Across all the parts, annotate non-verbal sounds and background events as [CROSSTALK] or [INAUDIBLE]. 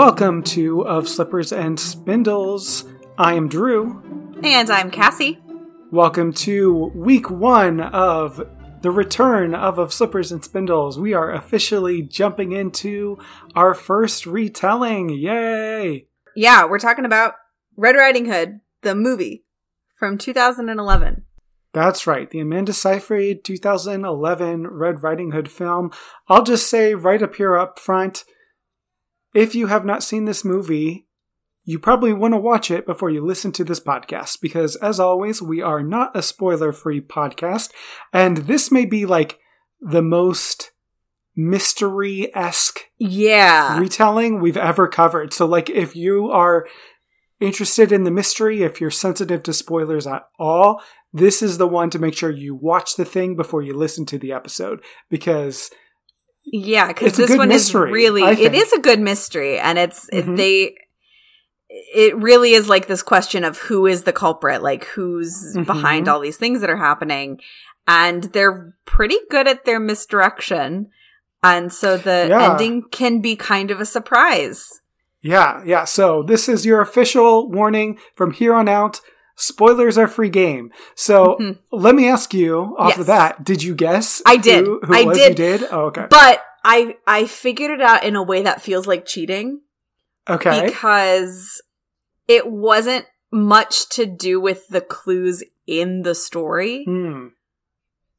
Welcome to Of Slippers and Spindles. I am Drew. And I'm Cassie. Welcome to week one of the return of Of Slippers and Spindles. We are officially jumping into our first retelling. Yay! Yeah, we're talking about Red Riding Hood, the movie from 2011. That's right, the Amanda Seyfried 2011 Red Riding Hood film. I'll just say right up here up front if you have not seen this movie, you probably want to watch it before you listen to this podcast because, as always, we are not a spoiler free podcast. And this may be like the most mystery esque yeah. retelling we've ever covered. So, like, if you are interested in the mystery, if you're sensitive to spoilers at all, this is the one to make sure you watch the thing before you listen to the episode because yeah because this one mystery, is really it is a good mystery and it's mm-hmm. they it really is like this question of who is the culprit like who's mm-hmm. behind all these things that are happening and they're pretty good at their misdirection and so the yeah. ending can be kind of a surprise yeah yeah so this is your official warning from here on out spoilers are free game. So mm-hmm. let me ask you off yes. of that, did you guess? I did. Who, who I was did. You did? Oh, okay. But I I figured it out in a way that feels like cheating. Okay. Because it wasn't much to do with the clues in the story. Hmm.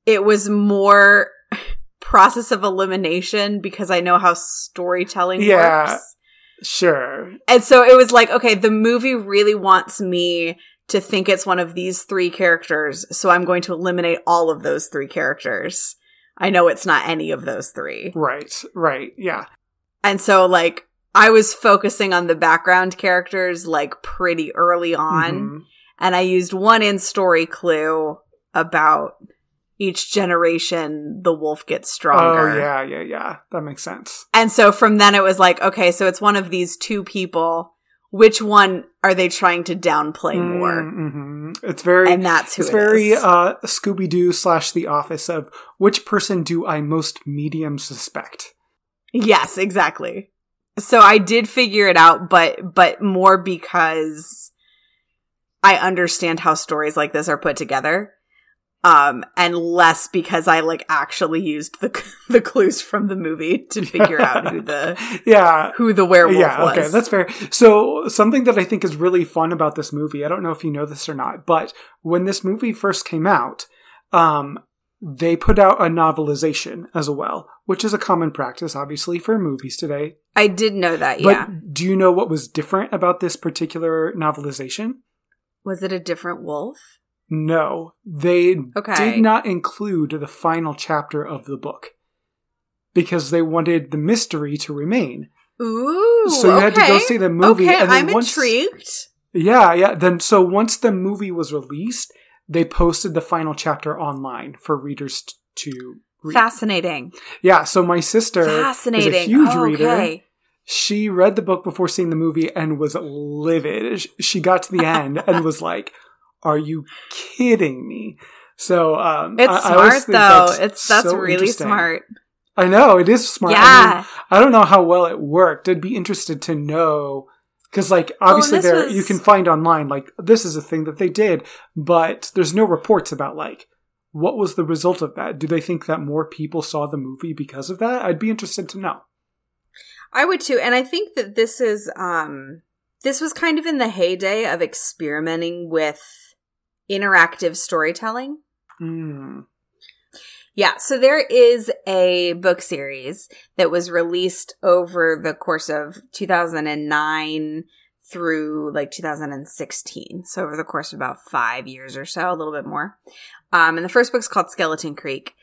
It was more [LAUGHS] process of elimination because I know how storytelling yeah, works. Sure. And so it was like, okay, the movie really wants me to think it's one of these three characters, so I'm going to eliminate all of those three characters. I know it's not any of those three. Right, right, yeah. And so, like, I was focusing on the background characters, like, pretty early on. Mm-hmm. And I used one in story clue about each generation the wolf gets stronger. Oh, yeah, yeah, yeah. That makes sense. And so from then it was like, okay, so it's one of these two people which one are they trying to downplay mm, more? Mm-hmm. It's very, and that's who it's it very uh, Scooby Doo slash The Office of which person do I most medium suspect? Yes, exactly. So I did figure it out, but but more because I understand how stories like this are put together um and less because i like actually used the [LAUGHS] the clues from the movie to figure out who the [LAUGHS] yeah. who the werewolf yeah was. okay that's fair. So something that i think is really fun about this movie i don't know if you know this or not but when this movie first came out um they put out a novelization as well which is a common practice obviously for movies today. I did know that yeah. but do you know what was different about this particular novelization? Was it a different wolf no, they okay. did not include the final chapter of the book because they wanted the mystery to remain. Ooh, so you okay. had to go see the movie. Okay, and then I'm once, intrigued. Yeah, yeah. Then so once the movie was released, they posted the final chapter online for readers t- to read. Fascinating. Yeah. So my sister Fascinating. is a huge oh, reader. Okay. She read the book before seeing the movie and was livid. She got to the end and was like are you kidding me? So um, it's I, smart I though. That's it's that's so really smart. I know it is smart. Yeah. I, mean, I don't know how well it worked. I'd be interested to know because, like, obviously, well, there was... you can find online like this is a thing that they did, but there's no reports about like what was the result of that. Do they think that more people saw the movie because of that? I'd be interested to know. I would too, and I think that this is um this was kind of in the heyday of experimenting with interactive storytelling. Mm. Yeah, so there is a book series that was released over the course of 2009 through like 2016. So over the course of about five years or so, a little bit more. Um, and the first book's called Skeleton Creek.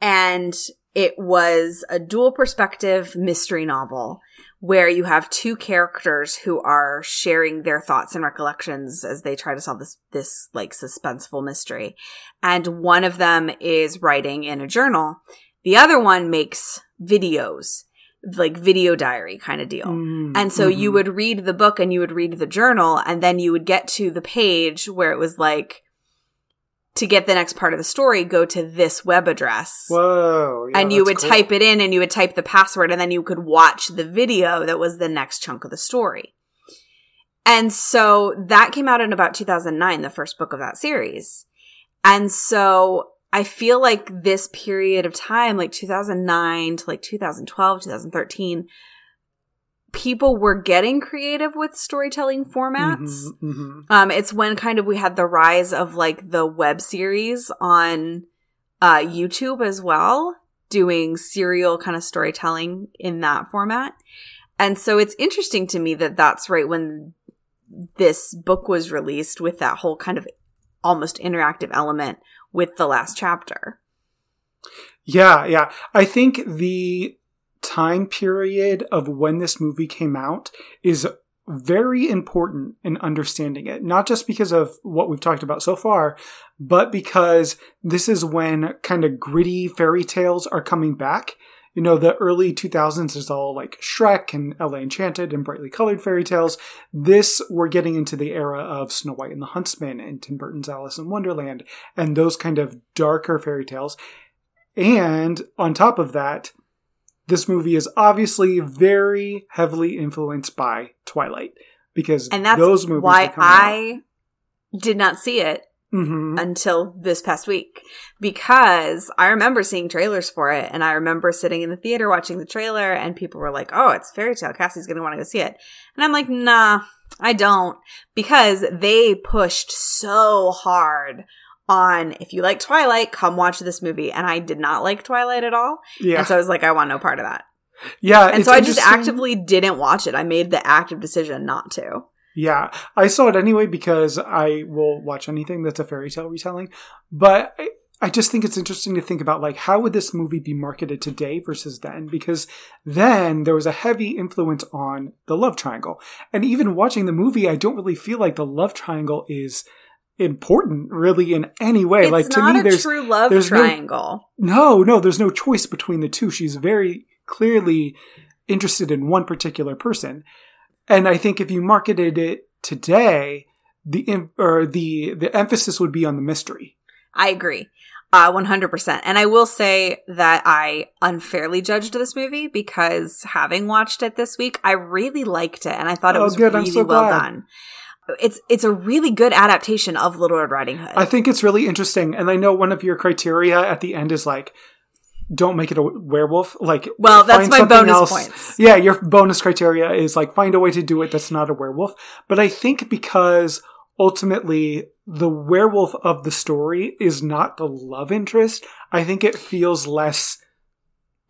And it was a dual perspective mystery novel where you have two characters who are sharing their thoughts and recollections as they try to solve this this like suspenseful mystery. And one of them is writing in a journal. The other one makes videos, like video diary kind of deal. Mm, and so mm-hmm. you would read the book and you would read the journal and then you would get to the page where it was like to get the next part of the story, go to this web address. Whoa. yeah, and you would cool. type it in and you would type the password and then you could watch the video that was the next chunk of the story. And so that came out in about 2009, the first book of that series. And so I feel like this period of time, like 2009 to like 2012, 2013, people were getting creative with storytelling formats. Mhm, mhm. Um, it's when kind of we had the rise of like the web series on uh, YouTube as well, doing serial kind of storytelling in that format. And so it's interesting to me that that's right when this book was released with that whole kind of almost interactive element with the last chapter. Yeah, yeah. I think the time period of when this movie came out is very important in understanding it, not just because of what we've talked about so far, but because this is when kind of gritty fairy tales are coming back. You know, the early 2000s is all like Shrek and Ella Enchanted and brightly colored fairy tales. This, we're getting into the era of Snow White and the Huntsman and Tim Burton's Alice in Wonderland and those kind of darker fairy tales. And on top of that, this movie is obviously very heavily influenced by Twilight because And that's those movies why come out- I did not see it Mhm. until this past week because I remember seeing trailers for it and I remember sitting in the theater watching the trailer and people were like, "Oh, it's fairy tale. Cassie's going to want to go see it." And I'm like, "Nah, I don't." Because they pushed so hard on if you like Twilight, come watch this movie and I did not like Twilight at all. yeah, And so I was like, I want no part of that. yeah. And so I just actively didn't watch it. I made the active decision not to. Yeah, I saw it anyway because I will watch anything that's a fairy tale retelling. But I, I just think it's interesting to think about like how would this movie be marketed today versus then? Because then there was a heavy influence on the love triangle, and even watching the movie, I don't really feel like the love triangle is important really in any way. It's like to me, a there's true love there's no- triangle. no, no, there's no choice between the two. She's very clearly interested in one particular person. And I think if you marketed it today, the or the the emphasis would be on the mystery. I agree. Uh, 100%. And I will say that I unfairly judged this movie because having watched it this week, I really liked it and I thought it Oh, was good. Really so well glad. done. It's it's a really good adaptation of Little Red Riding Hood. I think it's really interesting. And I know one of your criteria at the end is like, don't make it a werewolf. Like, well, that's my bonus else. points. Yeah, your bonus criteria is like find a way to do it that's not a werewolf. But I think because ultimately the werewolf of the story is not the love interest, I think it feels less.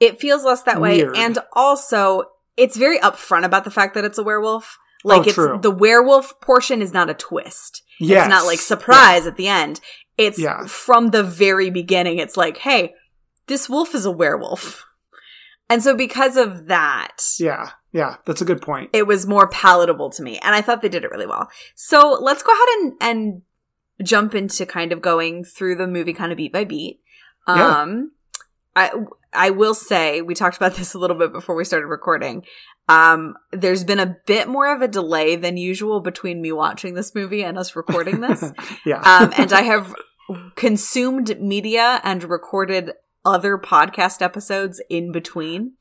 It feels less that way. And also, it's very upfront about the fact that it's a werewolf. Like, Oh, it's true. the werewolf portion is not a twist. Yes. It's not like surprise at the end. It's Yeah. from the very beginning. It's like, hey, this wolf is a werewolf. And so because of that, Yeah, yeah, that's a good point. it was more palatable to me. And I thought they did it really well. So let's go ahead and, and jump into kind of going through the movie kind of beat by beat. Yeah. Um, I, I will say, we talked about [LAUGHS] this a little bit before we started recording. Um, there's been a bit more of a delay than usual between me watching this movie and us recording this. [LAUGHS] yeah. um, and I have consumed media and recorded other podcast episodes in between.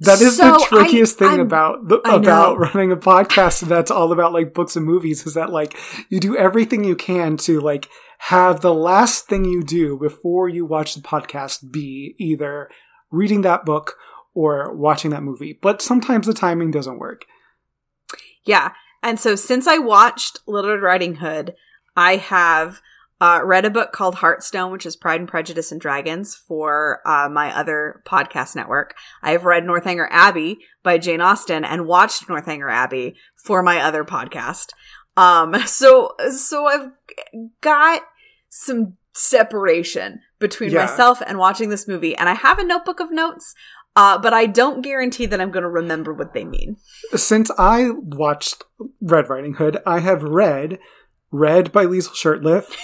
That is So the trickiest I- thing I'm- about the, about running a podcast that's all about like books and movies is that like you do everything you can to like have the last thing you do before you watch the podcast be either reading that book or watching that movie. But sometimes the timing doesn't work. Yeah. And so since I watched Little Red Riding Hood, I have uh, read a book called Heartstone, which is Pride and Prejudice and Dragons for uh, my other podcast network. I've read Northanger Abbey by Jane Austen and watched Northanger Abbey for my other podcast. Um, so, so I've got some separation between Yeah. myself and watching this movie. And I have a notebook of notes, uh, but I don't guarantee that I'm going to remember what they mean. Since I watched Red Riding Hood, I have read Red by Liesl Shurtliff,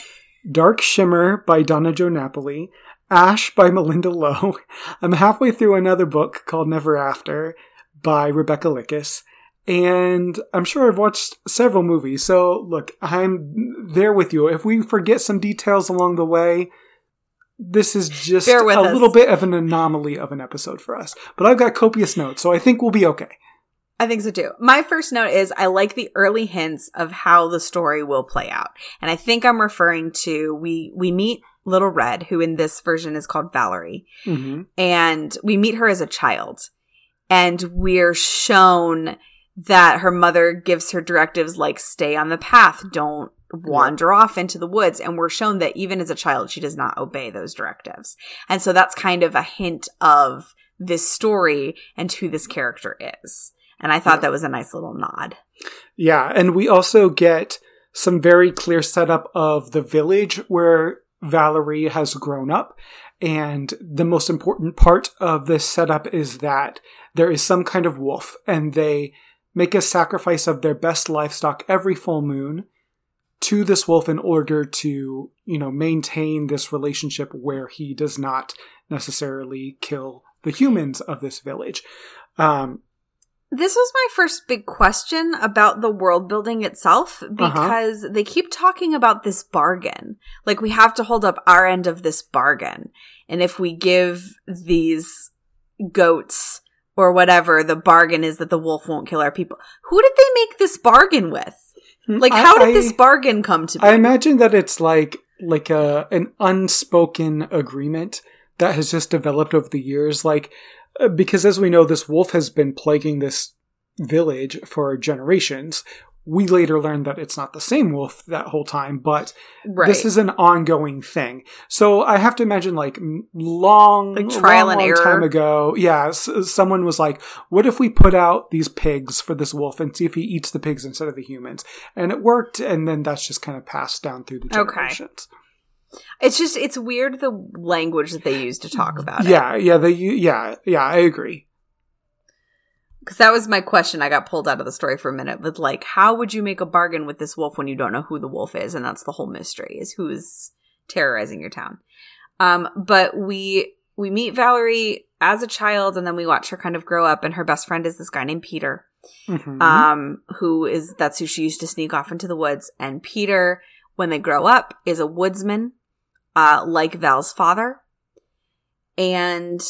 Dark Shimmer by Donna Jo Napoli, Ash by Malinda Lo. [LAUGHS] I'm halfway through another book called Never After by Rebecca Lickiss, and I'm sure I've watched several movies. So look, I'm there with you. If we forget some details along the way, this is just a us. little bit of an anomaly of an episode for us. But I've got copious notes, so I think we'll be okay. I think so too. My first note is I like the early hints of how the story will play out. And I think I'm referring to we we meet Little Red, who in this version is called Valerie. Mm-hmm. And we meet her as a child. And we're shown that her mother gives her directives like stay on the path, don't wander off into the woods. And we're shown that even as a child, she does not obey those directives. And so that's kind of a hint of this story and who this character is. And I thought Yeah. that was a nice little nod. Yeah, and we also get some very clear setup of the village where Valerie has grown up. And the most important part of this setup is that there is some kind of wolf, and they make a sacrifice of their best livestock every full moon to this wolf in order to, you know, maintain this relationship where he does not necessarily kill the humans of this village. Um, This was my first big question about the world building itself Uh-huh. because they keep talking about this bargain. Like we have to hold up our end of this bargain. And if we give these goats or whatever, the bargain is that the wolf won't kill our people. Who did they make this bargain with? Like I- how did this bargain come to be? I imagine that it's like like a an unspoken agreement that has just developed over the years like uh, because as we know this wolf has been plaguing this village for generations we later learned that it's not the same wolf that whole time but right. this is an ongoing thing so i have to imagine like long Like trial long, and long time ago yeah s- someone was like what if we put out these pigs for this wolf and see if he eats the pigs instead of the humans and it worked and then that's just kind of passed down through the Okay. generations it's just it's weird the language that they use to talk mm. about it. yeah yeah they yeah yeah i agree Because that was my question. I got pulled out of the story for a minute with like, how would you make a bargain with this wolf when you don't know who the wolf is? And that's the whole mystery is who is terrorizing your town. Um, but we we meet Valerie as a child and then we watch her kind of grow up and her best friend is this guy named Peter. Mhm. Um, who is that's who she used to sneak off into the woods. And Peter, when they grow up, is a woodsman, uh, like Val's father. And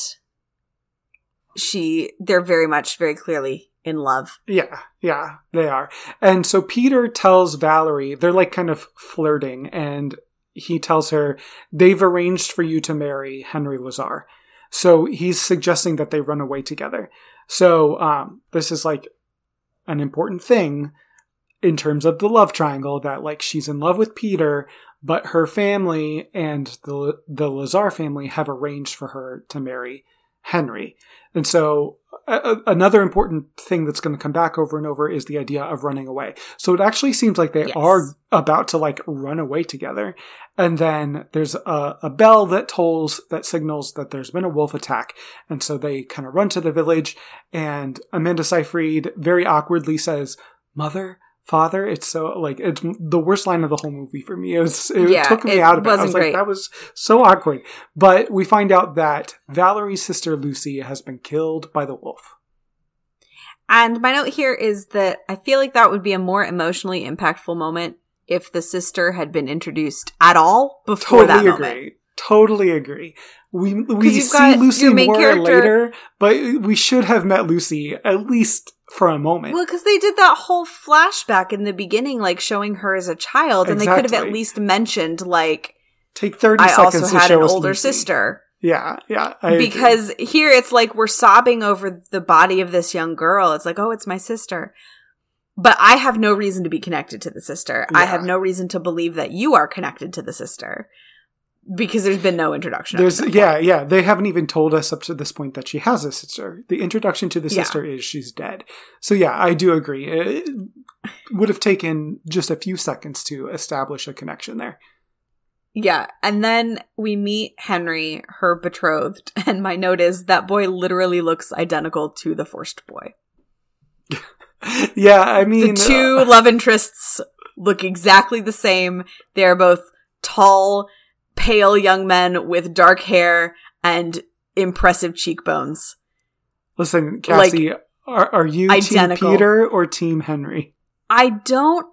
she they're very much very clearly in love. Yeah, yeah, they are. And so Peter tells Valerie, they're like kind of flirting, and he tells her, they've arranged for you to marry Henry Lazar. So he's suggesting that they run away together. So um, this is like an important thing in terms of the love triangle that like she's in love with Peter, but her family and the the Lazar family have arranged for her to marry Henry. And so another important thing that's going to come back over and over is the idea of running away. So it actually seems like they Yes. are about to like run away together. And then there's a, a bell that tolls that signals that there's been a wolf attack. And so they kind of run to the village and Amanda Seyfried very awkwardly says, mother, father. It's so like, it's the worst line of the whole movie for me. It was, it Yeah, took me it out of it. I was like, that was so awkward. But we find out that Valerie's sister Lucy has been killed by the wolf. And my note here is that I feel like that would be a more emotionally impactful moment if the sister had been introduced at all before that Totally moment. agree. Totally agree. We we see got Lucy more later, but we should have met Lucy at least for a moment. Well, because they did that whole flashback in the beginning, like showing her as a child, and they could have at least mentioned, like, Take thirty I seconds also had an older Lucy. sister. Yeah, yeah. I agree. because here it's like we're sobbing over the body of this young girl. It's like, oh, it's my sister. But I have no reason to be connected to the sister. I have no reason to believe that you are connected to the sister because there's been no introduction. there's yeah, point. yeah. They haven't even told us up to this point that she has a sister. The introduction to the Yeah. sister is she's dead. So yeah, I do agree. It would have taken just a few seconds to establish a connection there. Yeah. And then we meet Henry, her betrothed. [LAUGHS] And my note is that boy literally looks identical to the first boy. [LAUGHS] yeah, I mean, the two uh, love interests look exactly the same. They're both tall, pale young men with dark hair and impressive cheekbones. listen, Cassie. Are, are you Identical. Team Peter or Team Henry? I don't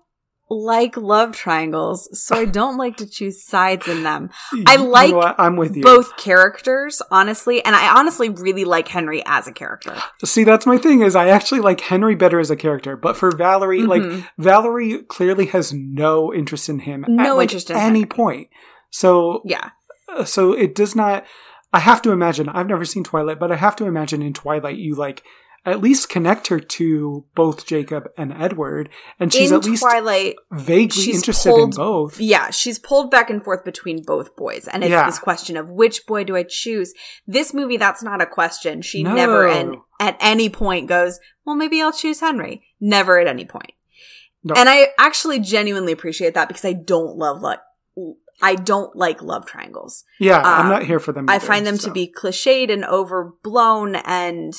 like love triangles, so I [LAUGHS] don't like to choose sides in them. I You know like—I'm with you. Both characters, honestly, and I honestly really like Henry as a character. See, that's my thing. Is I actually like Henry better as a character, but for Valerie, like Mhm. Valerie clearly has no interest in him at No like, interest in any Henry. point. So Yeah. Uh, so it does not i have to imagine i've never seen twilight but i have to imagine in twilight you like at least connect her to both jacob and edward and she's in at least Twilight, vaguely interested in both yeah, she's pulled back and forth between both boys, and it's Yeah. this question of which boy do I choose? This movie, that's not a question. She No. never, and at any point, goes, "Well, maybe I'll choose Henry." Never at any point. No. And I actually genuinely appreciate that because I don't love like I don't like love triangles. yeah i'm um, not here for them I find them so. to be cliched and overblown and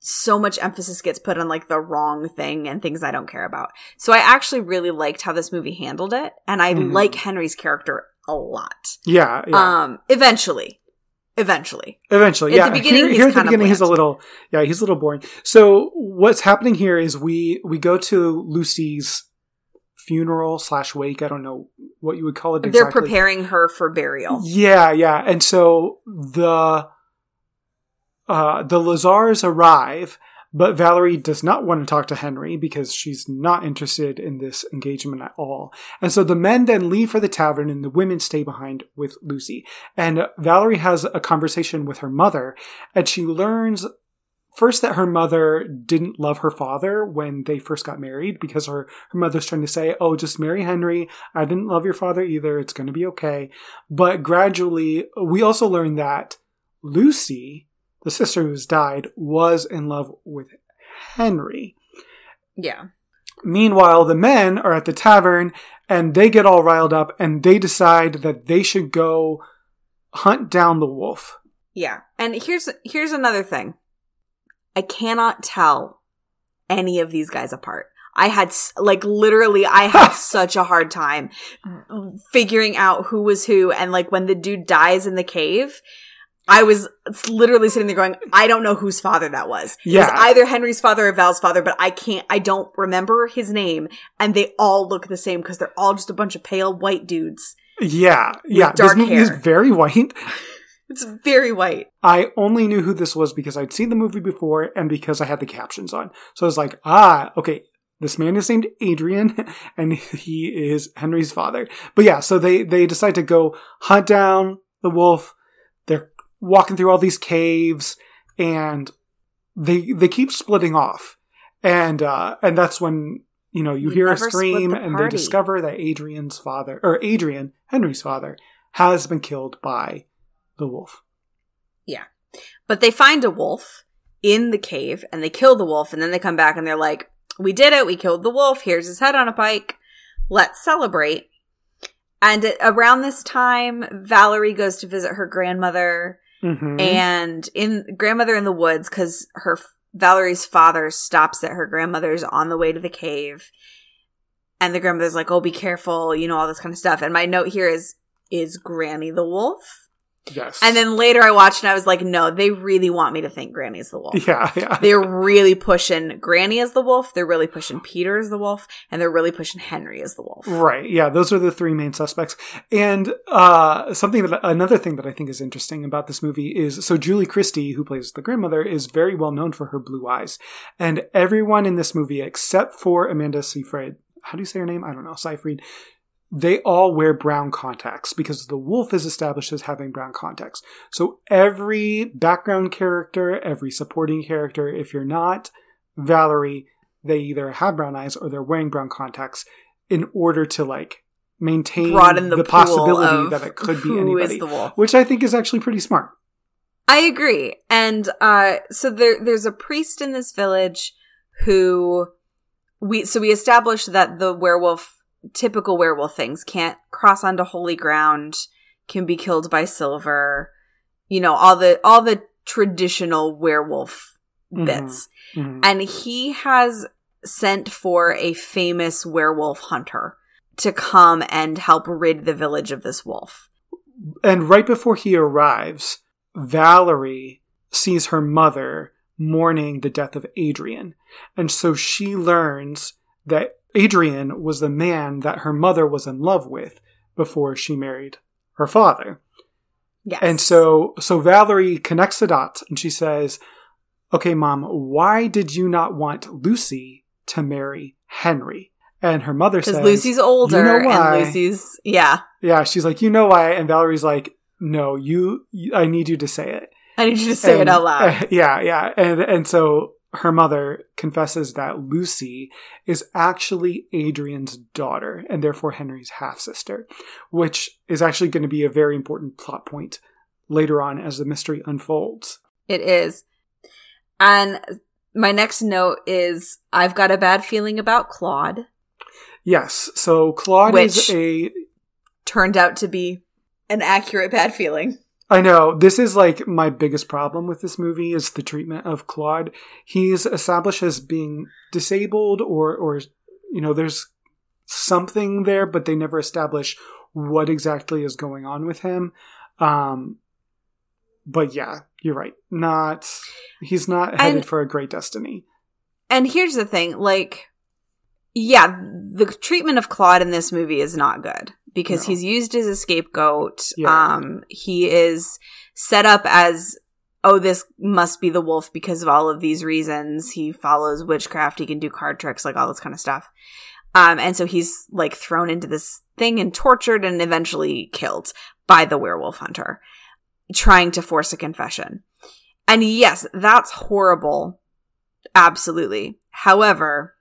so much emphasis gets put on like the wrong thing and things I don't care about. So I actually really liked how this movie handled it and I Mhm. like Henry's character a lot. yeah yeah Um eventually. Eventually. Eventually, At yeah. the beginning, here, here at the beginning, he's a little, yeah, he's a little boring. So what's happening here is we we go to Lucy's funeral slash wake. I don't know what you would call it. They're preparing her for burial. Yeah, yeah. And so the uh the Lazars arrive, but Valerie does not want to talk to Henry because she's not interested in this engagement at all. And so the men then leave for the tavern and the women stay behind with Lucy. And Valerie has a conversation with her mother and she learns first that her mother didn't love her father when they first got married because her, her mother's trying to say, Oh, just marry Henry. I didn't love your father either. It's going to be okay. But gradually, we also learn that Lucy, the sister who's died, was in love with Henry. Yeah. Meanwhile, the men are at the tavern and they get all riled up and they decide that they should go hunt down the wolf. Yeah. And here's here's another thing. I cannot tell any of these guys apart. I had like literally I had [LAUGHS] such a hard time mm. figuring out who was who and like when the dude dies in the cave I was literally sitting there going, I don't know whose father that was. It Yeah. was either Henry's father or Val's father, but I can't, I don't remember his name. And they all look the same because they're all just a bunch of pale white dudes. Yeah, yeah. dark this movie is hair. very white. It's very white. I only knew who this was because I'd seen the movie before and because I had the captions on. So I was like, ah, okay, this man is named Adrian [LAUGHS] and he is Henry's father. But yeah, so they, they decide to go hunt down the wolf. They're walking through all these caves and they, they keep splitting off. And, uh, and that's when, you know, you We hear a scream the and they discover that Adrian's father, or Adrian, Henry's father, has been killed by the wolf. Yeah. But they find a wolf in the cave and they kill the wolf and then they come back and they're like, we did it. We killed the wolf. Here's his head on a pike. Let's celebrate. And around this time, Valerie goes to visit her grandmother Mhm. and in grandmother in the woods because her Valerie's father stops at her grandmother's on the way to the cave. And the grandmother's like, oh, be careful, you know, all this kind of stuff. And my note here is, is Granny the wolf? Yes. And then later I watched and I was like, no, they really want me to think Granny's the wolf. Yeah, yeah. They're really pushing Granny as the wolf. They're really pushing Peter as the wolf, and they're really pushing Henry as the wolf. Right. Yeah, those are the three main suspects. And uh something that another thing that I think is interesting about this movie is so Julie Christie, who plays the grandmother, is very well known for her blue eyes. And everyone in this movie except for Amanda Seyfried, how do you say her name? I don't know, Seyfried. They all wear brown contacts because the wolf is established as having brown contacts. So every background character, every supporting character, if you're not Valerie, they either have brown eyes or they're wearing brown contacts in order to like maintain Broaden the, the, possibility that it could be anybody, is the wolf. which I think is actually pretty smart. I agree. And uh so there there's a priest in this village who we so we established that the werewolf typical werewolf things can't cross onto holy ground, can be killed by silver, you know, all the all the traditional werewolf Mhm. bits. Mhm. And he has sent for a famous werewolf hunter to come and help rid the village of this wolf. And right before he arrives, Valerie sees her mother mourning the death of Adrian. And so she learns that Adrian was the man that her mother was in love with before she married her father. Yes. And so so Valerie connects the dots and she says, "Okay, mom, why did you not want Lucy to marry Henry?" And her mother says, because Lucy's older "You know why?" and Lucy's yeah. Yeah, she's like, "You know why?" And Valerie's like, "No, you, I need you to say it." I need you to say And- it out loud. [LAUGHS] yeah, yeah. And and so her mother confesses that Lucy is actually Adrian's daughter and therefore Henry's half sister, which is actually going to be a very important plot point later on as the mystery unfolds. It is. And my next note is I've got a bad feeling about Claude. Yes, so Claude is a Turned out to be an accurate bad feeling. I know this is like my biggest problem with this movie is the treatment of Claude. He's established as being disabled or or you know there's something there but they never establish what exactly is going on with him. Um but yeah, you're right. Not he's not headed And- for a great destiny. And here's the thing, like yeah, the treatment of Claude in this movie is not good because No. he's used as a scapegoat. Yeah. Um he is set up as oh this must be the wolf because of all of these reasons. He follows witchcraft, he can do card tricks, like all this kind of stuff. Um and so he's like thrown into this thing and tortured and eventually killed by the werewolf hunter trying to force a confession. And yes, that's horrible. Absolutely. However,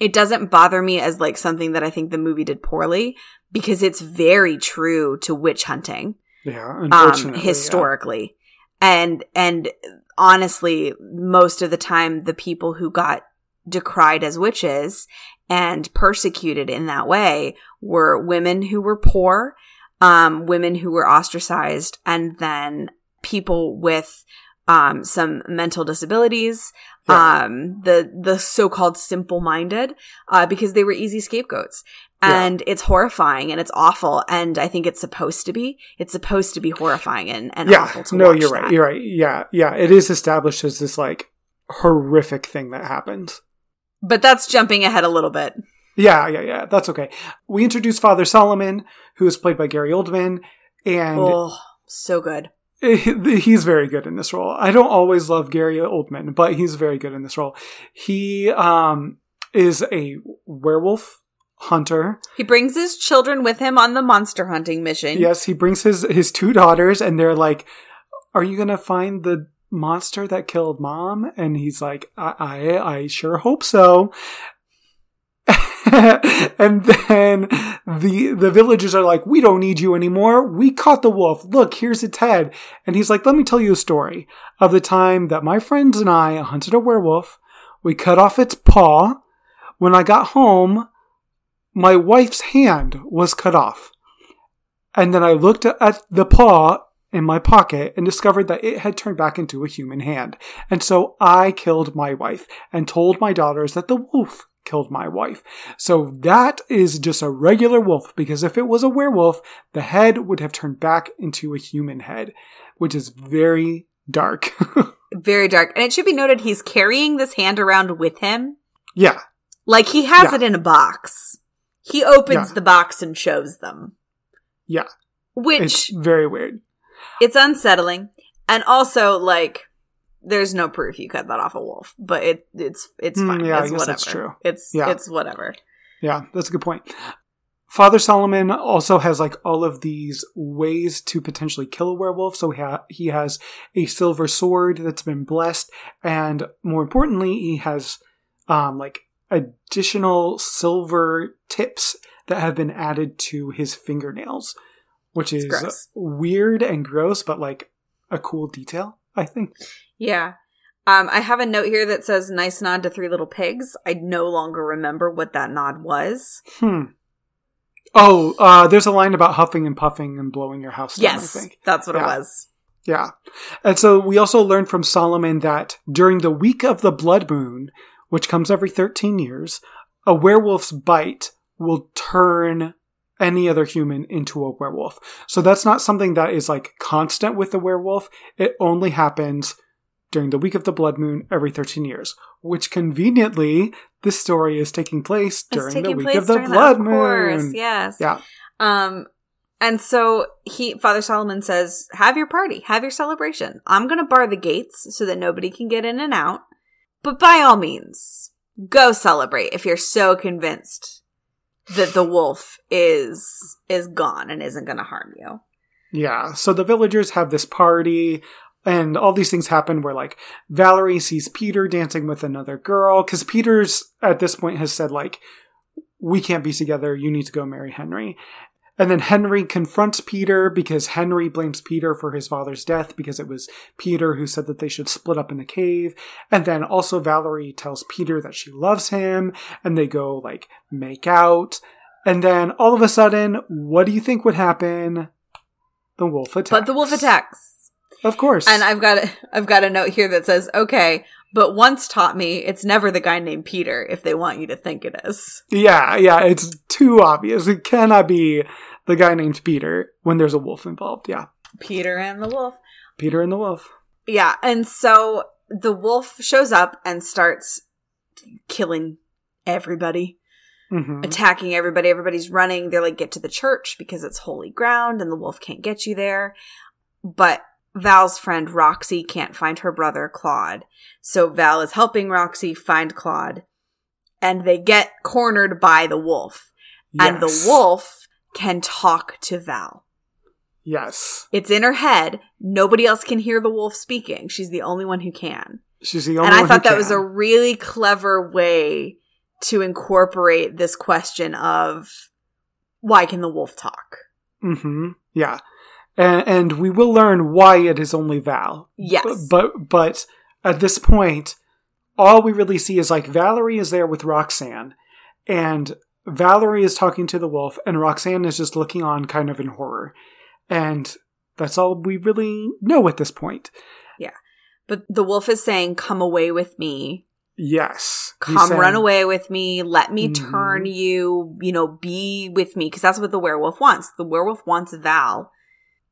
it doesn't bother me as like something that I think the movie did poorly because it's very true to witch hunting Yeah, um unfortunately. yeah. historically. And and honestly, most of the time the people who got decried as witches and persecuted in that way were women who were poor, um, women who were ostracized, and then people with um, some mental disabilities, Yeah. um, the the so called simple minded, uh, because they were easy scapegoats. Yeah. And it's horrifying and it's awful. And I think it's supposed to be. It's supposed to be horrifying and, and yeah, awful to no, you're that. right. You're right. Yeah, yeah. It is established as this like horrific thing that happens. But that's jumping ahead a little bit. Yeah, yeah, yeah. That's okay. We introduce Father Solomon, who is played by Gary Oldman, and oh, so good. [LAUGHS] he's very good in this role. I don't always love Gary Oldman, but he's very good in this role. He um, is a werewolf hunter. He brings his children with him on the monster hunting mission. Yes, he brings his his two daughters, and they're like, "Are you gonna find the monster that killed mom?" And he's like, "I I, I sure hope so." [LAUGHS] and then the the villagers are like, "We don't need you anymore. We caught the wolf. Look, here's its head." And he's like, "Let me tell you a story of the time that my friends and I hunted a werewolf. We cut off its paw. When I got home, my wife's hand was cut off." And then I looked at the paw in my pocket and discovered that it had turned back into a human hand. And so I killed my wife and told my daughters that the wolf killed my wife. So that is just a regular wolf because if it was a werewolf, the head would have turned back into a human head, which is very dark. [LAUGHS] Very dark. And it should be noted he's carrying this hand around with him. yeah. Like he has Yeah. it in a box. He opens Yeah. the box and shows them. Yeah. Which It's very weird. it's unsettling. And also, like, there's no proof you cut that off a wolf, but it it's it's Mm, fine. yeah, I it's guess whatever. that's true. It's Yeah. it's whatever. Yeah, that's a good point. Father Solomon also has like all of these ways to potentially kill a werewolf. So he, ha- he has a silver sword that's been blessed, and more importantly, he has um, like additional silver tips that have been added to his fingernails, which It's is gross. weird and gross, but like a cool detail. I think. Yeah. Um, I have a note here that says "nice nod to Three Little Pigs." I no longer remember what that nod was. Hmm. Oh, uh, there's a line about huffing and puffing and blowing your house down. yes, I think. that's what Yeah. it was. Yeah. And so we also learned from Solomon that during the week of the blood moon, which comes every 13 years, a werewolf's bite will turn any other human into a werewolf. So that's not something that is like constant with the werewolf. It only happens during the week of the blood moon every 13 years, which conveniently this story is taking place during taking the week place of the that, blood of course, moon. Yes. Yeah. Um, and so he, Father Solomon says, "Have your party, have your celebration. I'm going to bar the gates so that nobody can get in and out. But by all means, go celebrate if you're so convinced that the wolf is is gone and isn't going to harm you." Yeah. So the villagers have this party and all these things happen where like Valerie sees Peter dancing with another girl cuz Peter's at this point has said like we can't be together. You need to go marry Henry. And then Henry confronts Peter because Henry blames Peter for his father's death because it was Peter who said that they should split up in the cave. And then also Valerie tells Peter that she loves him and they go like make out. And then all of a sudden, what do you think would happen? The wolf attacks. But the wolf attacks. Of course. And I've got a, I've got a note here that says, "Okay, but once taught me it's never the guy named Peter if they want you to think it is." yeah, yeah, it's too obvious. It cannot be the guy named Peter when there's a wolf involved. Yeah. Peter and the wolf. Peter and the wolf. Yeah, and so the wolf shows up and starts killing everybody, hmm attacking everybody. Everybody's running. They're like, get to the church because it's holy ground and the wolf can't get you there. But Val's friend Roxy can't find her brother Claude. So Val is helping Roxy find Claude. And they get cornered by the wolf. And the wolf can talk to Val. Yes. It's in her head. Nobody else can hear the wolf speaking. She's the only one who can. She's the only and I thought that was a really clever way to incorporate this question of why can the wolf talk? Mm-hmm. Yeah. And, and we will learn why it is only Val. Yes. But but at this point, all we really see is like Valerie is there with Roxanne, and Valerie is talking to the wolf, and Roxanne is just looking on kind of in horror. And that's all we really know at this point. Yeah. But the wolf is saying, Come away with me. Yes. Come saying- run away with me. Let me Mhm. turn you, you know, be with me. Because that's what the werewolf wants. The werewolf wants Val.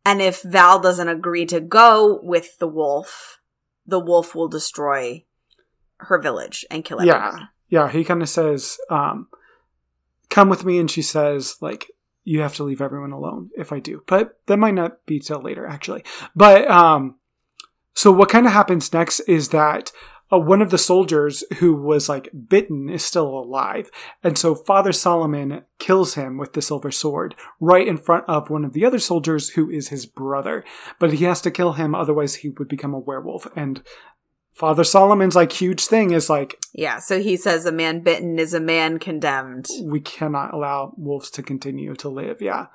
And if Val doesn't agree to go with the wolf, the wolf will destroy her village and kill everyone. Yeah. Yeah, he kind of says, um, come with me. And she says, like, you have to leave everyone alone if I do. But that might not be till later, actually. But, um, so what kind of happens next is that uh, one of the soldiers who was like bitten is still alive. And so Father Solomon kills him with the silver sword right in front of one of the other soldiers who is his brother. But he has to kill him, otherwise he would become a werewolf. And Father Solomon's like huge thing is like, Yeah, so he says a man bitten is a man condemned. we cannot allow wolves to continue to live. Yeah.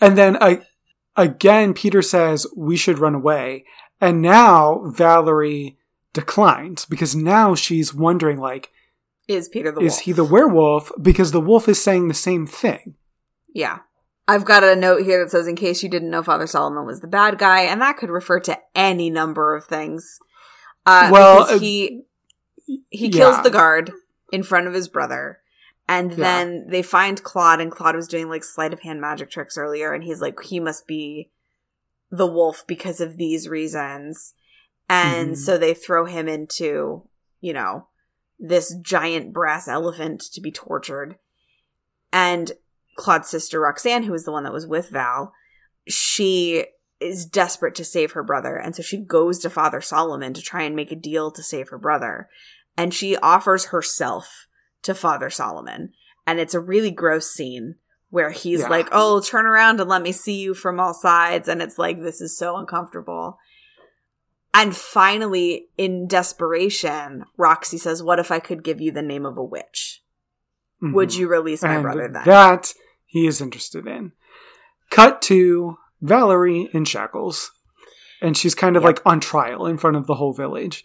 And then uh, again, Peter says we should run away. And now Valerie declines because now she's wondering, like, Is Peter the wolf? is wolf? he the werewolf? Because the wolf is saying the same thing. Yeah. I've got a note here that says, in case you didn't know Father Solomon was the bad guy, and that could refer to any number of things. Uh, Well, uh, he he yeah. kills the guard in front of his brother, and Yeah. then they find Claude, and Claude was doing like sleight of hand magic tricks earlier, and he's like, he must be the wolf because of these reasons, and Mhm. so they throw him into, you know, this giant brass elephant to be tortured, and Claude's sister Roxanne, who is the one that was with Val, she is desperate to save her brother. And so she goes to Father Solomon to try and make a deal to save her brother. And she offers herself to Father Solomon. And it's a really gross scene where he's Yeah. like, Oh, turn around and let me see you from all sides. And it's like, this is so uncomfortable. And finally, in desperation, Roxy says, What if I could give you the name of a witch? Would Mhm. you release my and brother then? that he is interested in. Cut to Valerie in shackles. And she's kind of Yep. like on trial in front of the whole village.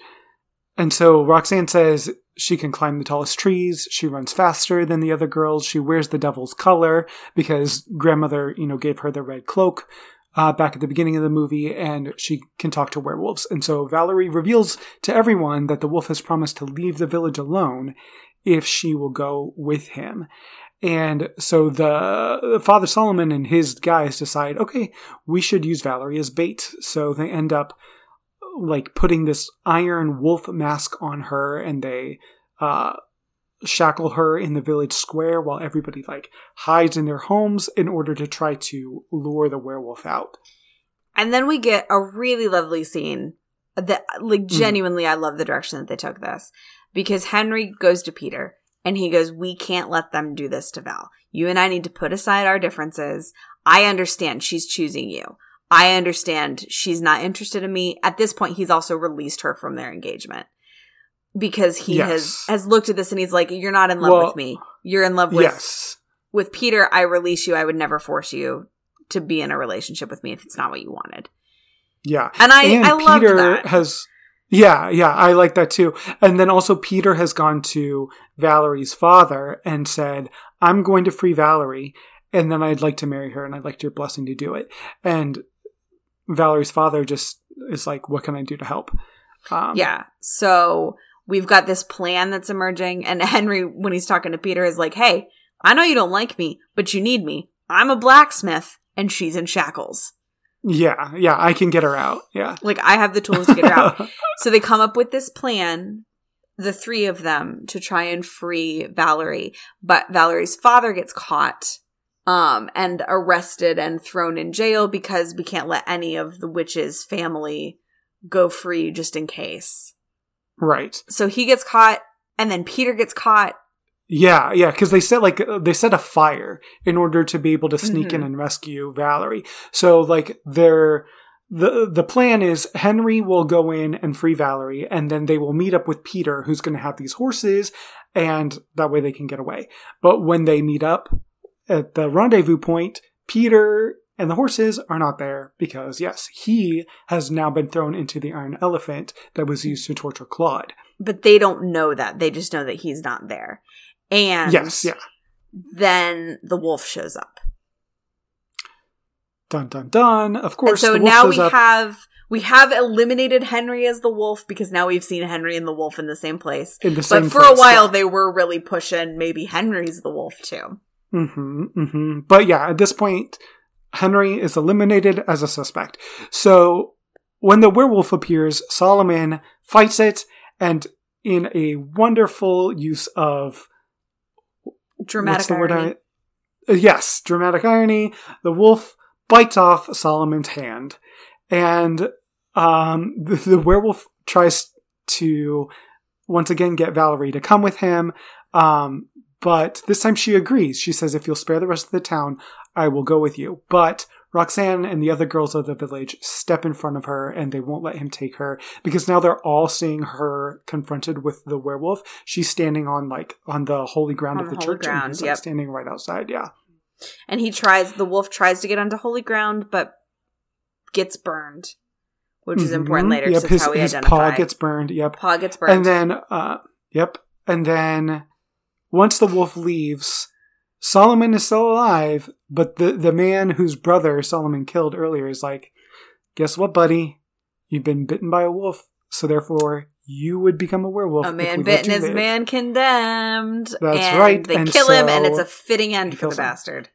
And so Roxanne says she can climb the tallest trees. She runs faster than the other girls. She wears the devil's color because grandmother, you know, gave her the red cloak uh, back at the beginning of the movie, and she can talk to werewolves. And so Valerie reveals to everyone that the wolf has promised to leave the village alone if she will go with him. And so the Father Solomon and his guys decide, okay, we should use Valerie as bait. So they end up like putting this iron wolf mask on her and they uh shackle her in the village square while everybody like hides in their homes in order to try to lure the werewolf out. And then we get a really lovely scene that like genuinely I love the direction that they took this because Henry goes to Peter and he goes, "We can't let them do this to Val. You and I need to put aside our differences. I understand she's choosing you. I understand she's not interested in me. At this point, he's also released her from their engagement because he Yes. has has looked at this and he's like, "You're not in love Well, with me. You're in love with yes. with Peter. I release you. I would never force you to be in a relationship with me if it's not what you wanted." Yeah. And I and I loved Peter that. has yeah, yeah, I like that too. And then also Peter has gone to Valerie's father and said, "I'm going to free Valerie, and then I'd like to marry her, and I'd like your blessing to do it." And Valerie's father just is like, "What can I do to help?" Um, Yeah. So we've got this plan that's emerging, and [LAUGHS] Henry, when he's talking to Peter, is like, "Hey, I know you don't like me, but you need me. I'm a blacksmith, and she's in shackles. yeah, yeah. I can get her out. Yeah, Like I have the tools to get her out." [LAUGHS] so they come up with this plan, the three of them, to try and free Valerie. But Valerie's father gets caught. Um, and arrested and thrown in jail because we can't let any of the witch's family go free just in case. right. So he gets caught, and then Peter gets caught. Yeah, yeah, because they set like they set a fire in order to be able to sneak in Mhm. and rescue Valerie. So like their the the plan is Henry will go in and free Valerie, and then they will meet up with Peter, who's going to have these horses, and that way they can get away. But when they meet up at the rendezvous point, Peter and the horses are not there because yes, he has now been thrown into the iron elephant that was used to torture Claude. But they don't know that. They just know that he's not there. And yes, yeah. then the wolf shows up. Dun dun dun. Of And course. so the wolf now we up. have we have eliminated Henry as the wolf because now we've seen Henry and the wolf in the same place. in the same But for place, a while they were really pushing maybe Henry's the wolf too. yeah. hmm hmm But yeah, at this point, Henry is eliminated as a suspect. So when the werewolf appears, Solomon fights it, and in a wonderful use of Dramatic what's the word irony. I- uh, yes, dramatic irony. The wolf bites off Solomon's hand, and um, [LAUGHS] the, the werewolf tries to once again get Valerie to come with him. Um, but this time she agrees. She says, "If you'll spare the rest of the town, I will go with you." But Roxanne and the other girls of the village step in front of her, and they won't let him take her because now they're all seeing her confronted with the werewolf. She's standing on like on the holy ground On of the the church, and ground, he's like yep. standing right outside. Yeah. And he tries the wolf tries to get onto holy ground, but gets burned. Which is important Mhm. later Yep, his, how we his paw gets burned. Yep. paw gets burned. And then, uh, yep. And then once the wolf leaves, Solomon is still alive, but the, the man whose brother Solomon killed earlier is like, guess what, buddy? You've been bitten by a wolf, so therefore you would become a werewolf. a man bitten is live." man condemned. That's and right, They and kill him, and it's a fitting end for the him. bastard.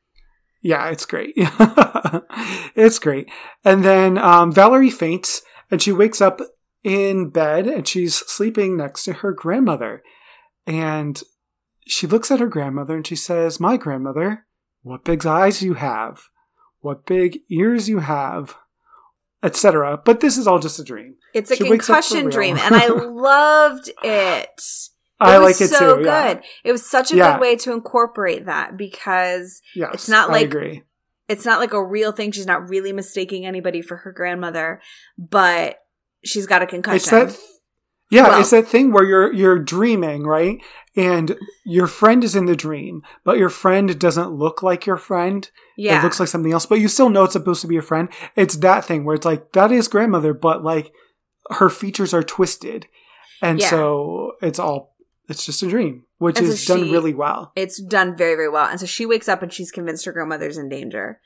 Yeah, it's great. [LAUGHS] it's great. And then um, Valerie faints and she wakes up in bed and she's sleeping next to her grandmother. And she looks at her grandmother and she says, My grandmother, what big eyes you have, what big ears you have, etc. But this is all just a dream. It's a She wakes up for concussion dream, and I [LAUGHS] loved it. I was like it so too. Yeah. good. It was such a Yeah. good way to incorporate that because Yes, It's not like- it's not like a real thing. She's not really mistaking anybody for her grandmother, but she's got a concussion. It's that yeah, Well- it's that thing where you're you're dreaming, right? And your friend is in the dream, but your friend doesn't look like your friend. yeah, It looks like something else, but you still know it's supposed to be a friend. It's that thing where it's like that is grandmother, but like her features are twisted. And Yeah. so it's all it's just a dream, which And so is done she- really well. it's done very very well. And so she wakes up and she's convinced her grandmother's in danger,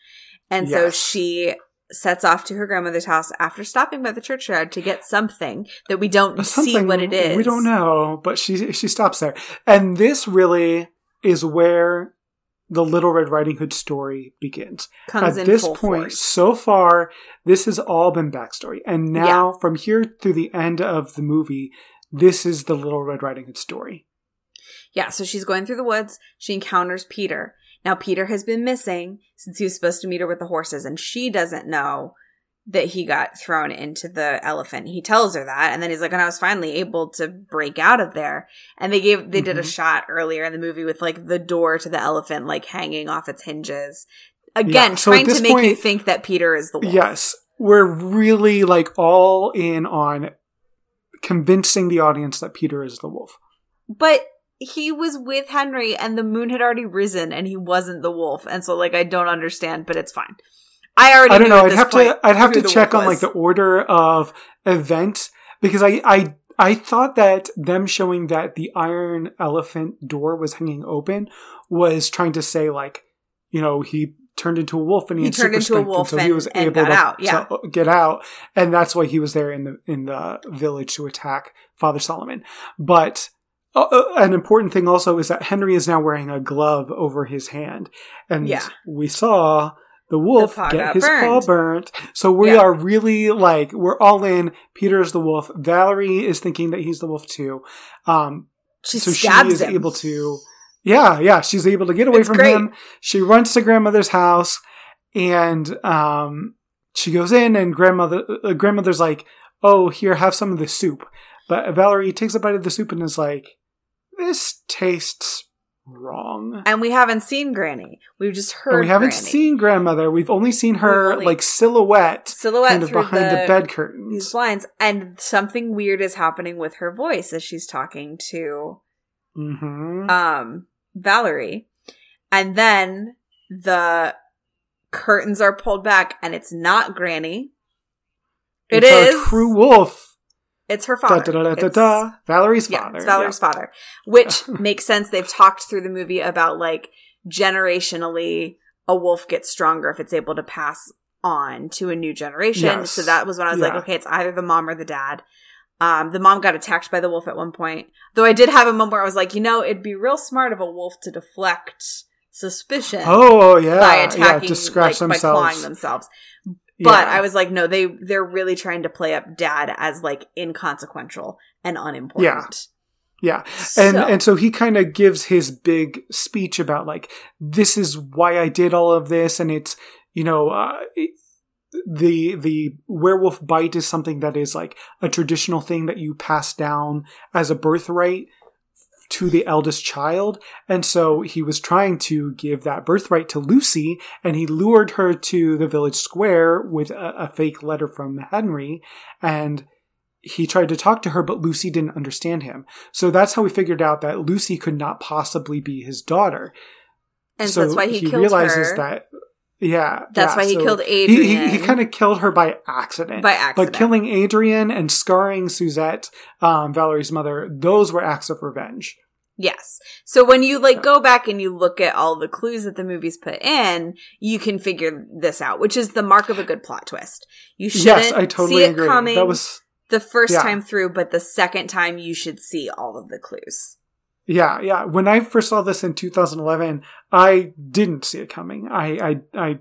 and so she sets off to her grandmother's house after stopping by the churchyard to get something that we don't uh, see Something what it is. We don't know, but she she stops there. And this really is where the Little Red Riding Hood story begins. Comes At this point, force. so far, this has all been backstory. And now, from here through the end of the movie, this is the Little Red Riding Hood story. Yeah, so she's going through the woods. She encounters Peter. Now, Peter has been missing since he was supposed to meet her with the horses, and she doesn't know that he got thrown into the elephant. He tells her that, and then he's like, and I was finally able to break out of there. And they gave, they did a Mhm. shot earlier in the movie with like the door to the elephant, like hanging off its hinges. Again, Yeah, so trying to make you think that Peter is the wolf. Yes, we're really like all in on convincing the audience that Peter is the wolf. But he was with Henry and the moon had already risen and he wasn't the wolf. And so like I don't understand, but it's fine. I already I don't know. I'd have to. I'd have to check on like the order of events because I I I thought that them showing that the iron elephant door was hanging open was trying to say like you know he turned into a wolf and he, He had turned into a wolf and so he was and able got to, out, yeah. to get out and that's why he was there in the in the village to attack Father Solomon. But uh, uh, an important thing also is that Henry is now wearing a glove over his hand, and Yeah. we saw the wolf paw get his paw burnt. So we Yeah. are really like we're all in. Peter's the wolf. Valerie is thinking that he's the wolf too. Um, she so she is him. able to. Yeah, yeah, she's able to get away It's from great. him. She runs to grandmother's house, and um, she goes in, and grandmother uh, grandmother's like, "Oh, here, have some of the soup." But Valerie takes a bite of the soup and is like, "This tastes wrong." And we haven't seen Granny. We've just heard And we haven't Granny. seen grandmother. We've only seen her only- like silhouette, silhouette kind of behind the, the, bed curtains, these blinds, and something weird is happening with her voice as she's talking to hmm um Valerie. And then the curtains are pulled back and it's not Granny. It it's is. true wolf. It's her father. da, da, da. Valerie's yeah, father. it's Valerie's father. Which [LAUGHS] makes sense. They've talked through the movie about like generationally a wolf gets stronger if it's able to pass on to a new generation. Yes. So that was when I was like, okay, it's either the mom or the dad. Um, the mom got attacked by the wolf at one point. Though I did have a moment where I was like, you know, it'd be real smart of a wolf to deflect suspicion Oh yeah, by yeah, attacking, to scratch like, by clawing themselves. But Yeah. I was like, no, they they're really trying to play up dad as like inconsequential and unimportant. Yeah, Yeah. and So- and so he kind of gives his big speech about like this is why I did all of this, and it's you know uh, the the werewolf bite is something that is like a traditional thing that you pass down as a birthright to the eldest child, and so he was trying to give that birthright to Lucy, and he lured her to the village square with a, a fake letter from Henry, and he tried to talk to her, but Lucy didn't understand him. So that's how we figured out that Lucy could not possibly be his daughter. and so, that's why he, killed realizes her. that. Yeah, That's yeah, why he so killed He, he, he kind of killed her by accident. by accident. But killing Adrian and scarring Suzette, um, Valerie's mother, those were acts of revenge. Yes. So when you like go back and you look at all the clues that the movies put in, you can figure this out, which is the mark of a good plot twist. You shouldn't yes, I totally see it agree. coming That was the first yeah. time through, but the second time you should see all of the clues. Yeah, yeah. When I first saw this in 2011, I didn't see it coming. I, I, I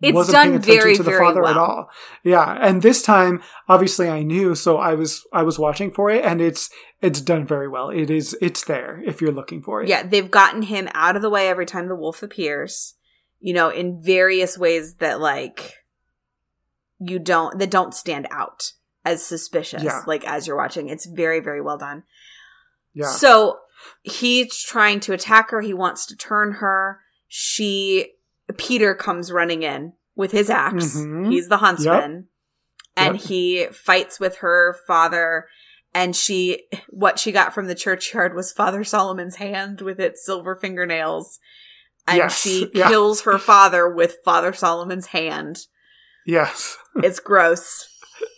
It's wasn't done paying attention very, to the very father well. at all. Yeah, and this time, obviously, I knew, so I was, I was watching for it, and it's, it's done very well. It is, it's there if you're looking for it. Yeah, they've gotten him out of the way every time the wolf appears, you know, in various ways that like you don't that don't stand out as suspicious Yeah. like as you're watching. It's very very well done. yeah, So he's trying to attack her. He wants to turn her. She, Peter comes running in with his ax Mhm. He's the huntsman. And Yep. he fights with her father. And she, what she got from the churchyard was Father Solomon's hand with its silver fingernails. And Yes, she yeah. kills her father with Father Solomon's hand. yes. [LAUGHS] It's gross.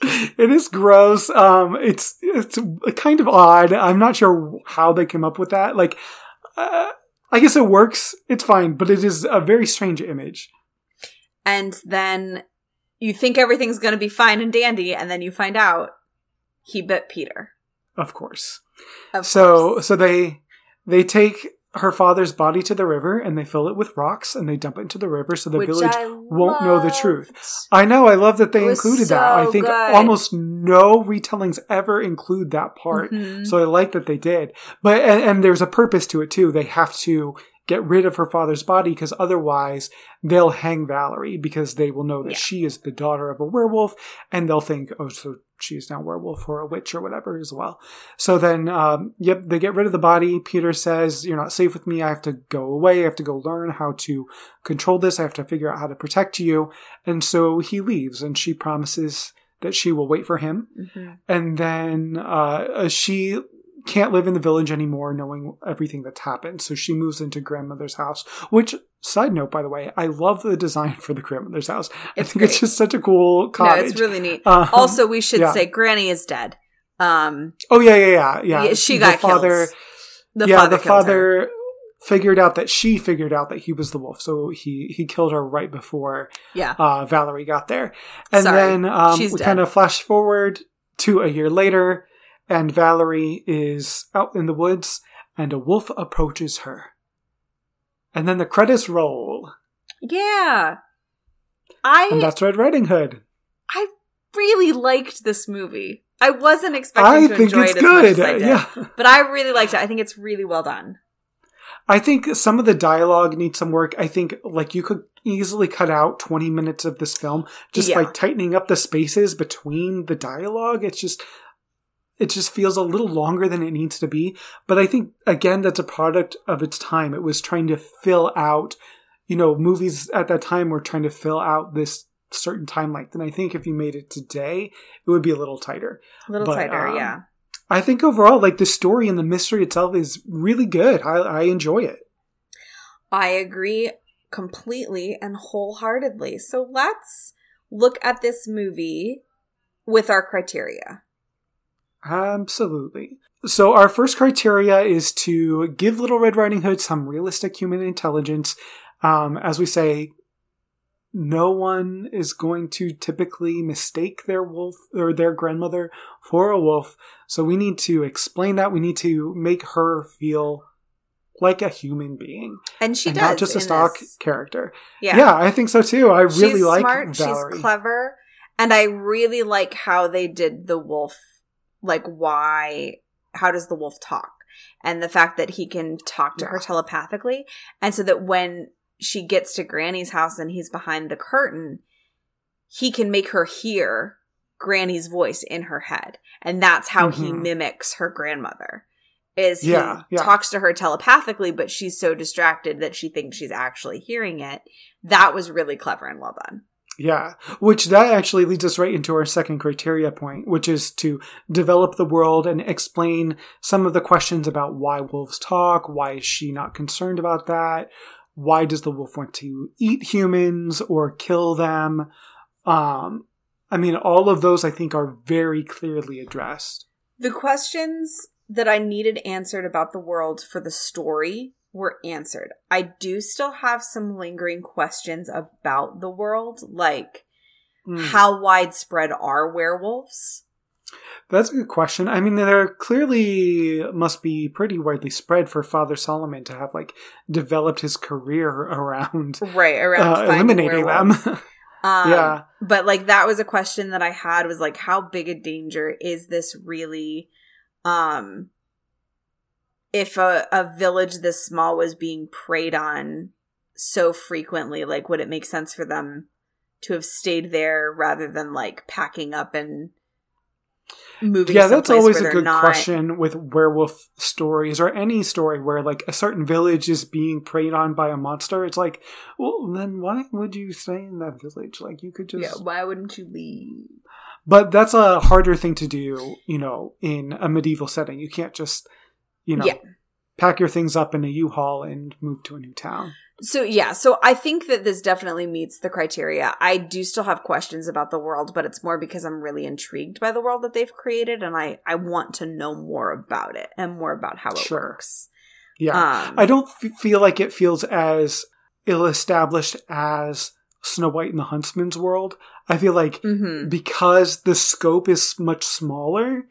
It is gross. Um, it's, it's kind of odd. I'm not sure how they came up with that. Like, uh, I guess it works. It's fine, but it is a very strange image. And then you think everything's going to be fine and dandy. And then you find out he bit Peter. Of course. Of so course. so they they take her father's body to the river and they fill it with rocks and they dump it into the river so the Which village I won't know the truth. I know, I love that they included that. I think good. almost no retellings ever include that part. Mhm. So I like that they did. But and, and there's a purpose to it too. They have to get rid of her father's body because otherwise they'll hang Valerie because they will know that Yeah. she is the daughter of a werewolf and they'll think, oh, so she's now a werewolf or a witch or whatever as well. So then, um, yep, they get rid of the body. Peter says, You're not safe with me. I have to go away. I have to go learn how to control this. I have to figure out how to protect you. And so he leaves and she promises that she will wait for him Mhm. and then uh, she can't live in the village anymore knowing everything that's happened so she moves into grandmother's house which side note by the way i love the design for the grandmother's house i It's think it's just such a cool No, cottage it's really neat. Um, Also, we should yeah. say Granny is dead. Um, oh yeah yeah yeah yeah yeah, she The got father killed. The yeah father the killed her. father figured out that she figured out that he was the wolf so he he killed her right before Yeah. uh, Valerie got there. And Sorry, then um, she's we dead. kind of flash forward to a year later, and Valerie is out in the woods, and a wolf approaches her. And then the credits roll, Yeah. and I that's Red Riding Hood. I really liked this movie. I wasn't expecting I to think enjoy it's it as much good. as I uh, did. Yeah, But I really liked it. I think it's really well done. I think some of the dialogue needs some work. I think like you could easily cut out 20 minutes of this film just Yeah. by tightening up the spaces between the dialogue. It's just it just feels a little longer than it needs to be. But I think again that's a product of its time. It was trying to fill out, you know, movies at that time were trying to fill out this certain time length. And I think if you made it today, it would be a little tighter. A little But, tighter, um, yeah. I think overall, like the story and the mystery itself is really good. I, I enjoy it. I agree completely and wholeheartedly. So let's look at this movie with our criteria. Absolutely. So our first criteria is to give Little Red Riding Hood some realistic human intelligence. Um, as we say, no one is going to typically mistake their wolf or their grandmother for a wolf. So we need to explain that. We need to make her feel like a human being And she and does not just a stock this. character. Yeah. Yeah. I think so too. I really like her. she's like smart, Valerie. she's clever, and I really like how they did the wolf like why how does the wolf talk? And the fact that he can talk to her telepathically. And so that when she gets to Granny's house and he's behind the curtain, he can make her hear Granny's voice in her head. And that's how he Mhm. mimics her grandmother. Is he Yeah, yeah. talks to her telepathically, but she's so distracted that she thinks she's actually hearing it. That was really clever and well done. Yeah, which that actually leads us right into our second criteria point, which is to develop the world and explain some of the questions about why wolves talk, why is she not concerned about that, why does the wolf want to eat humans or kill them? Um, I mean, all of those I think are very clearly addressed. The questions that I needed answered about the world for the story were answered. I do still have some lingering questions about the world, like Mm. how widespread are werewolves? That's a good question. I mean, they're clearly must be pretty widely spread for Father Solomon to have like developed his career [LAUGHS] around Right, around uh, eliminating werewolves. them. [LAUGHS] Um, yeah. But like that was a question that I had was like, how big a danger is this really? Um, if a, a village this small was being preyed on so frequently, like would it make sense for them to have stayed there rather than like packing up and moving? yeah, that's always a good not- question with werewolf stories or any story where like a certain village is being preyed on by a monster. It's like, well, then why would you stay in that village? Like, you could just. Yeah, why wouldn't you leave? But that's a harder thing to do, you know, in a medieval setting. You can't just, you know, Yeah. pack your things up in a U-Haul and move to a new town. So yeah, so I think that this definitely meets the criteria. I do still have questions about the world, but it's more because I'm really intrigued by the world that they've created and I I want to know more about it and more about how it Sure. works. Yeah. Um I don't f- feel like it feels as ill established as Snow White and the Huntsman's world. I feel like mhm. because the scope is much smaller,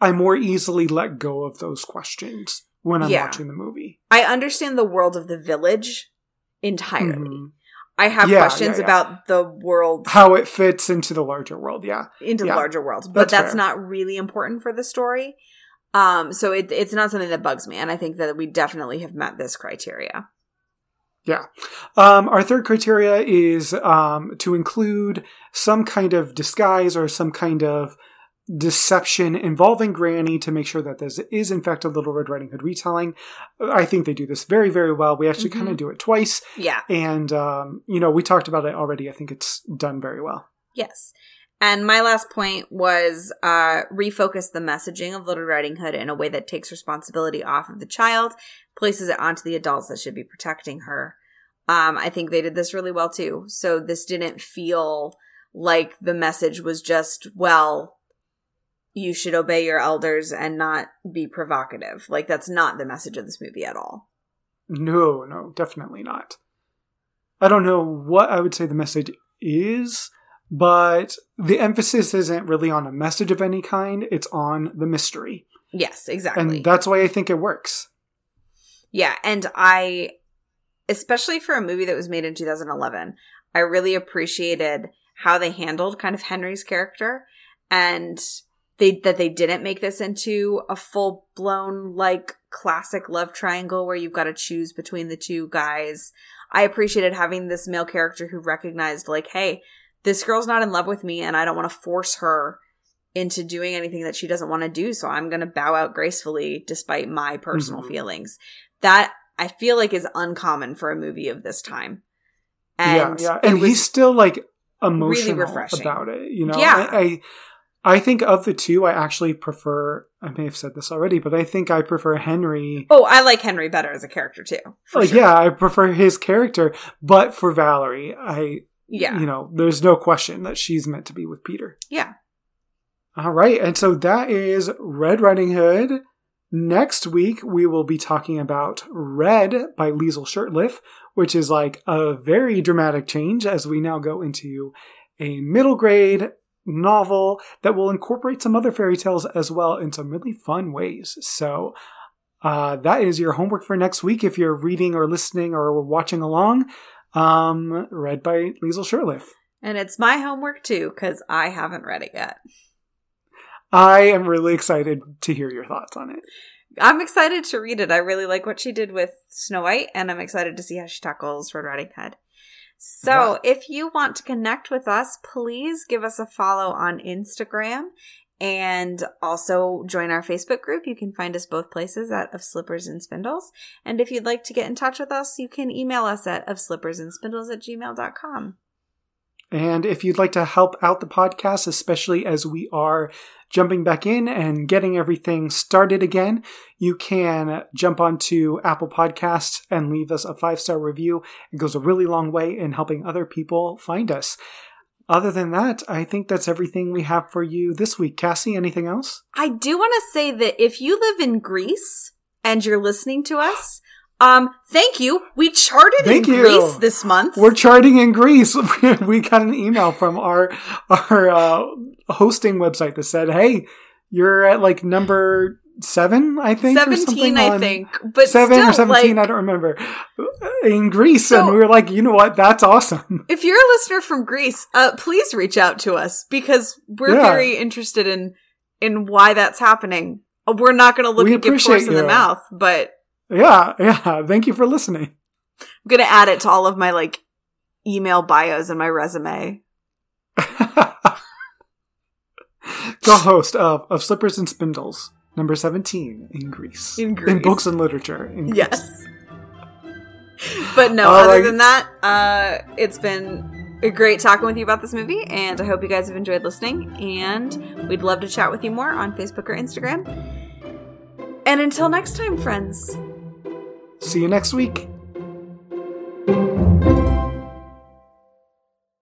I more easily let go of those questions. when I'm Yeah. watching the movie. I understand the world of the village entirely. Mhm. I have Yeah, questions yeah, about the world How it fits into the larger world, yeah. into the larger world, but That's that's, not really important for the story. Um, so it, it's not something that bugs me, and I think that we definitely have met this criteria. Yeah. Um, our third criteria is um, to include some kind of disguise or some kind of deception involving Granny to make sure that this is in fact a Little Red Riding Hood retelling. I think they do this very, very well. We actually Mhm. kind of do it twice, Yeah. and um, you know we talked about it already. I think it's done very well. Yes. And my last point was uh, refocus the messaging of Little Riding Hood in a way that takes responsibility off of the child, places it onto the adults that should be protecting her. Um, I think they did this really well too. So this didn't feel like the message was just, well, you should obey your elders and not be provocative. Like that's not the message of this movie at all. No, no, definitely not. I don't know what I would say the message is, but the emphasis isn't really on a message of any kind. It's on the mystery. Yes, exactly. And that's why I think it works. Yeah, and I especially for a movie that was made in 2011, I really appreciated how they handled kind of Henry's character and they that they didn't make this into a full-blown like classic love triangle where you've got to choose between the two guys. I appreciated having this male character who recognized like, "Hey, this girl's not in love with me and I don't want to force her into doing anything that she doesn't want to do, so I'm going to bow out gracefully despite my personal Mhm. feelings." That I feel like is uncommon for a movie of this time. And yeah, yeah. And he's still like emotional refreshing. about it. You know, Yeah. I, I I think of the two, I actually prefer. I may have said this already, but I think I prefer Henry. Oh, I like Henry better as a character too. Like, sure. yeah, I prefer his character. But for Valerie, I Yeah. you know, there's no question that she's meant to be with Peter. Yeah. All right, and so that is Red Riding Hood. Next week, we will be talking about Red by Liesl Shurtliff, which is like a very dramatic change as we now go into a middle grade novel that will incorporate some other fairy tales as well in some really fun ways. So, uh, that is your homework for next week if you're reading or listening or watching along. Um, Red by Liesl Shurtliff. And it's my homework too, because I haven't read it yet. I am really excited to hear your thoughts on it. I'm excited to read it. I really like what she did with Snow White, and I'm excited to see how she tackles Red Riding Hood. So, if you want to connect with us, please give us a follow on Instagram and also join our Facebook group. You can find us both places at Of Slippers and Spindles. And if you'd like to get in touch with us, you can email us at of slippers and spindles at gmail.com. And if you'd like to help out the podcast, especially as we are jumping back in and getting everything started again, you can jump onto Apple Podcasts and leave us a five star review. It goes a really long way in helping other people find us. Other than that, I think that's everything we have for you this week. Cassie, anything else? I do want to say that if you live in Greece and you're listening to us, um, thank you. We charted Thank in you. Greece this month. We're charting in Greece. [LAUGHS] we got an email from our our uh, hosting website that said, "Hey, you're at like number seven, I think, or Seventeen, I think, but seven still, or seventeen, like, I don't remember, in Greece, So- and we were like, you know what, that's awesome. [LAUGHS] if you're a listener from Greece, uh, please reach out to us because we're Yeah. very interested in in why that's happening. Uh, We're not going to look We a gift horse in the mouth, but Yeah, yeah. Thank you for listening. I'm going to add it to all of my like email bios and my resume. [LAUGHS] Co-host of of Slippers and Spindles, number seventeen in Greece, In in books and literature. In Greece. Yes. [LAUGHS] But no, All other right. than that, uh, it's been great talking with you about this movie, and I hope you guys have enjoyed listening. And we'd love to chat with you more on Facebook or Instagram. And until next time, friends. See you next week.